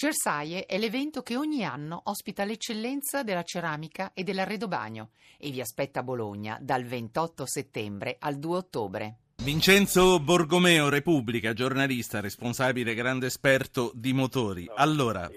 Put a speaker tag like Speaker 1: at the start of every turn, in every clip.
Speaker 1: Cersaie è l'evento che ogni anno ospita l'eccellenza della ceramica e dell'arredobagno e vi aspetta a Bologna dal 28 settembre al 2 ottobre.
Speaker 2: Vincenzo Borgomeo, Repubblica, giornalista, responsabile, grande esperto di motori. Allora,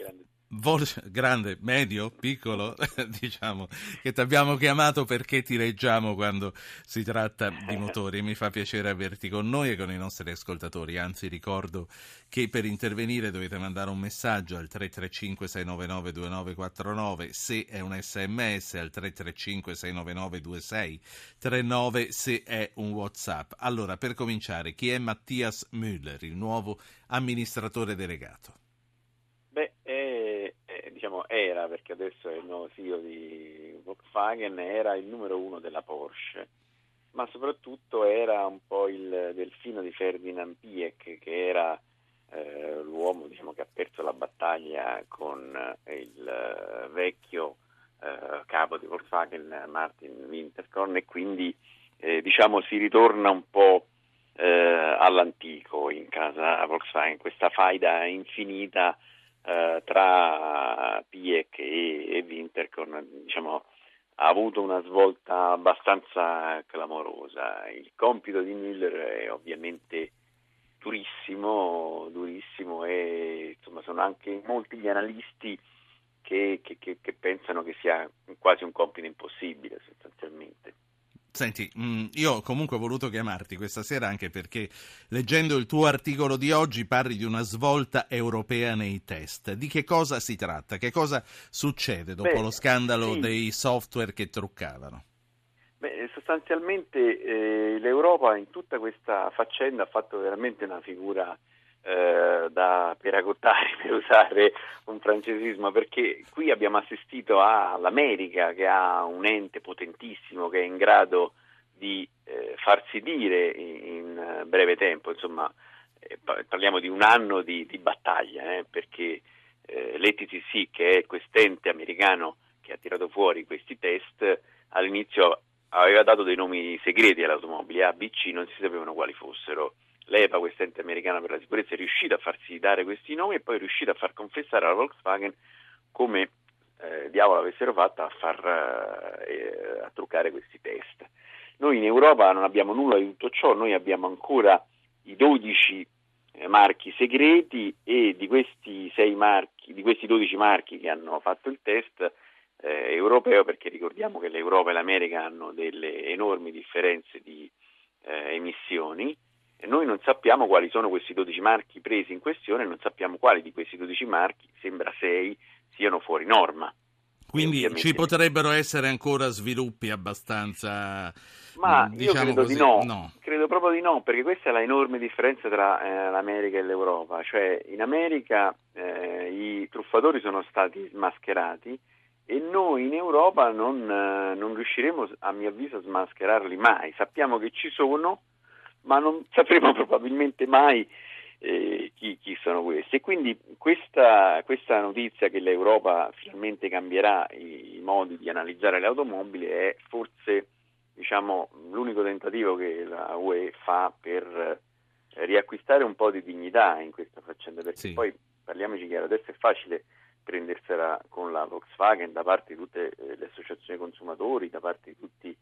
Speaker 2: Vol- grande, medio, piccolo, diciamo che ti abbiamo chiamato perché ti leggiamo quando si tratta di motori. Mi fa piacere averti con noi e con i nostri ascoltatori. Anzi, ricordo che per intervenire dovete mandare un messaggio al 335 699 2949 se è un sms, al 335 699 2639 se è un WhatsApp. Allora, per cominciare, chi è Mattias Müller, il nuovo amministratore delegato?
Speaker 3: Diciamo era, perché adesso è il nuovo CEO di Volkswagen, era il numero uno della Porsche, ma soprattutto era un po' il delfino di Ferdinand Piech, che era eh, l'uomo diciamo, che ha perso la battaglia con eh, il eh, vecchio eh, capo di Volkswagen, Martin Winterkorn, e quindi eh, diciamo, si ritorna un po' eh, all'antico in casa Volkswagen, questa faida infinita eh, tra Piek e, e Winterkorn diciamo, ha avuto una svolta abbastanza clamorosa. Il compito di Müller è ovviamente durissimo, durissimo e insomma, sono anche molti gli analisti che, che, che, che pensano che sia quasi un compito impossibile.
Speaker 2: Senti, mm, io comunque ho voluto chiamarti questa sera anche perché leggendo il tuo articolo di oggi parli di una svolta europea nei test. Di che cosa si tratta? Che cosa succede dopo Beh, lo scandalo sì. dei software che truccavano?
Speaker 3: Beh, sostanzialmente eh, l'Europa in tutta questa faccenda ha fatto veramente una figura eh, da peragottare per usare un francesismo perché qui abbiamo assistito all'America che ha un ente potentissimo che è in grado di eh, farsi dire in, in, breve tempo, insomma eh, parliamo di un anno di, di battaglia eh, perché eh, l'ETCC che è quest'ente americano che ha tirato fuori questi test all'inizio aveva dato dei nomi segreti alle automobili A, B, C, non si sapevano quali fossero l'EPA, questa ente americana per la sicurezza, è riuscita a farsi dare questi nomi e poi è riuscita a far confessare alla Volkswagen come eh, diavolo avessero fatto a, far, eh, a truccare questi test. Noi in Europa non abbiamo nulla di tutto ciò, noi abbiamo ancora i 12 eh, marchi segreti e di questi, marchi, di questi 12 marchi che hanno fatto il test eh, europeo, perché ricordiamo che l'Europa e l'America hanno delle enormi differenze di eh, emissioni, noi non sappiamo quali sono questi 12 marchi presi in questione, non sappiamo quali di questi 12 marchi, sembra 6, siano fuori norma.
Speaker 2: Quindi ci potrebbero essere ancora sviluppi abbastanza...
Speaker 3: Ma diciamo io credo così, di no. no. credo proprio di no, perché questa è la enorme differenza tra eh, l'America e l'Europa, cioè in America eh, i truffatori sono stati smascherati e noi in Europa non, eh, non riusciremo a mio avviso a smascherarli mai, sappiamo che ci sono, ma non sapremo probabilmente mai eh, chi, chi, sono questi. E quindi questa, questa, notizia che l'Europa finalmente cambierà i, i, modi di analizzare le automobili è forse diciamo, l'unico tentativo che la UE fa per eh, riacquistare un po' di dignità in questa faccenda, perché sì. poi parliamoci chiaro, adesso è facile prendersela con la Volkswagen da parte di tutte eh, le associazioni consumatori, da parte di tutti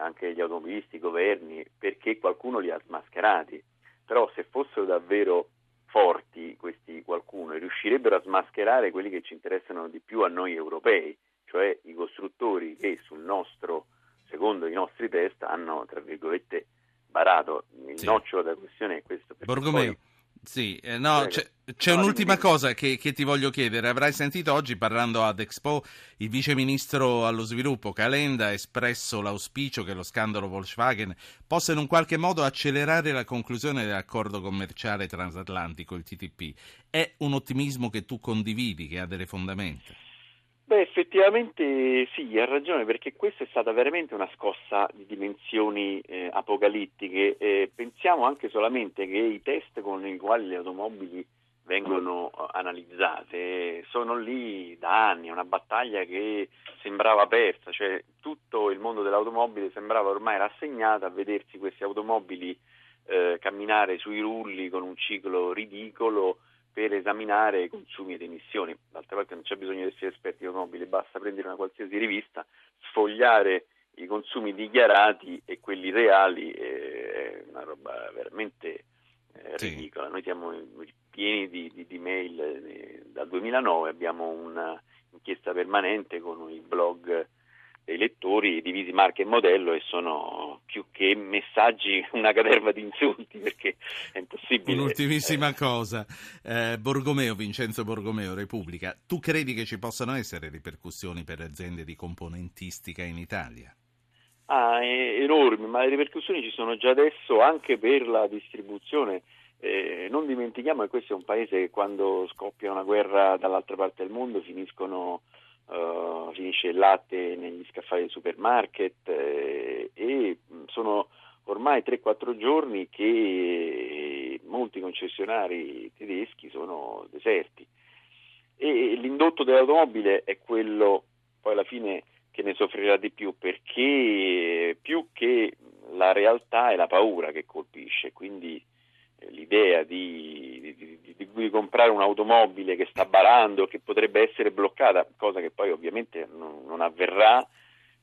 Speaker 3: anche gli automobilisti, i governi, perché qualcuno li ha smascherati. Però se fossero davvero forti questi qualcuno e riuscirebbero a smascherare quelli che ci interessano di più a noi europei, cioè i costruttori che sul nostro, secondo i nostri test, hanno, tra virgolette, barato. Il sì. nocciolo della questione è questo.
Speaker 2: Borgomeo. Poi sì, eh, no, c'è, c'è no, un'ultima cosa che, che, ti voglio chiedere. Avrai sentito oggi, parlando ad Expo, il vice ministro allo sviluppo Calenda ha espresso l'auspicio che lo scandalo Volkswagen possa in un qualche modo accelerare la conclusione dell'accordo commerciale transatlantico, il TTP. È un ottimismo che tu condividi, che ha delle fondamenta?
Speaker 3: Beh, effettivamente sì, ha ragione, perché questa è stata veramente una scossa di dimensioni eh, apocalittiche. Eh, pensiamo anche solamente che i test con i quali le automobili vengono eh, analizzate sono lì da anni, è una battaglia che sembrava persa, cioè tutto il mondo dell'automobile sembrava ormai rassegnato a vedersi queste automobili eh, camminare sui rulli con un ciclo ridicolo per esaminare i consumi ed emissioni. D'altra parte non c'è bisogno di essere esperti di automobili, basta prendere una qualsiasi rivista, sfogliare i consumi dichiarati e quelli reali, è una roba veramente eh, ridicola. Sì. Noi siamo pieni di, di, di mail eh, dal 2009, abbiamo un'inchiesta permanente con i blog dei lettori divisi marca e modello e sono più che messaggi una caterva di insulti perché impossibile.
Speaker 2: Un'ultimissima eh. cosa, eh, Borgomeo, Vincenzo Borgomeo, Repubblica, tu credi che ci possano essere ripercussioni per aziende di componentistica in Italia?
Speaker 3: Ah, enormi, ma le ripercussioni ci sono già adesso anche per la distribuzione. Eh, non dimentichiamo che questo è un paese che quando scoppia una guerra dall'altra parte del mondo finiscono uh, finisce il latte negli scaffali del supermarket eh, e sono ormai 3-4 giorni che molti concessionari tedeschi sono deserti e l'indotto dell'automobile è quello poi alla fine che ne soffrirà di più perché più che la realtà è la paura che colpisce, quindi eh, l'idea di, di, di, di, comprare un'automobile che sta barando, che potrebbe essere bloccata, cosa che poi ovviamente non, non avverrà,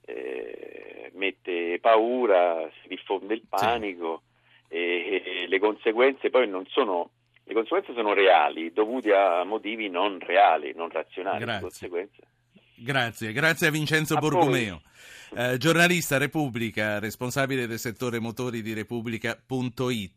Speaker 3: eh, mette paura, si diffonde il panico. E, e, le conseguenze poi non sono, le conseguenze sono reali, dovute a motivi non reali, non razionali.
Speaker 2: Grazie, grazie, grazie a Vincenzo a Borgomeo. Eh, giornalista Repubblica, responsabile del settore motori di Repubblica.it.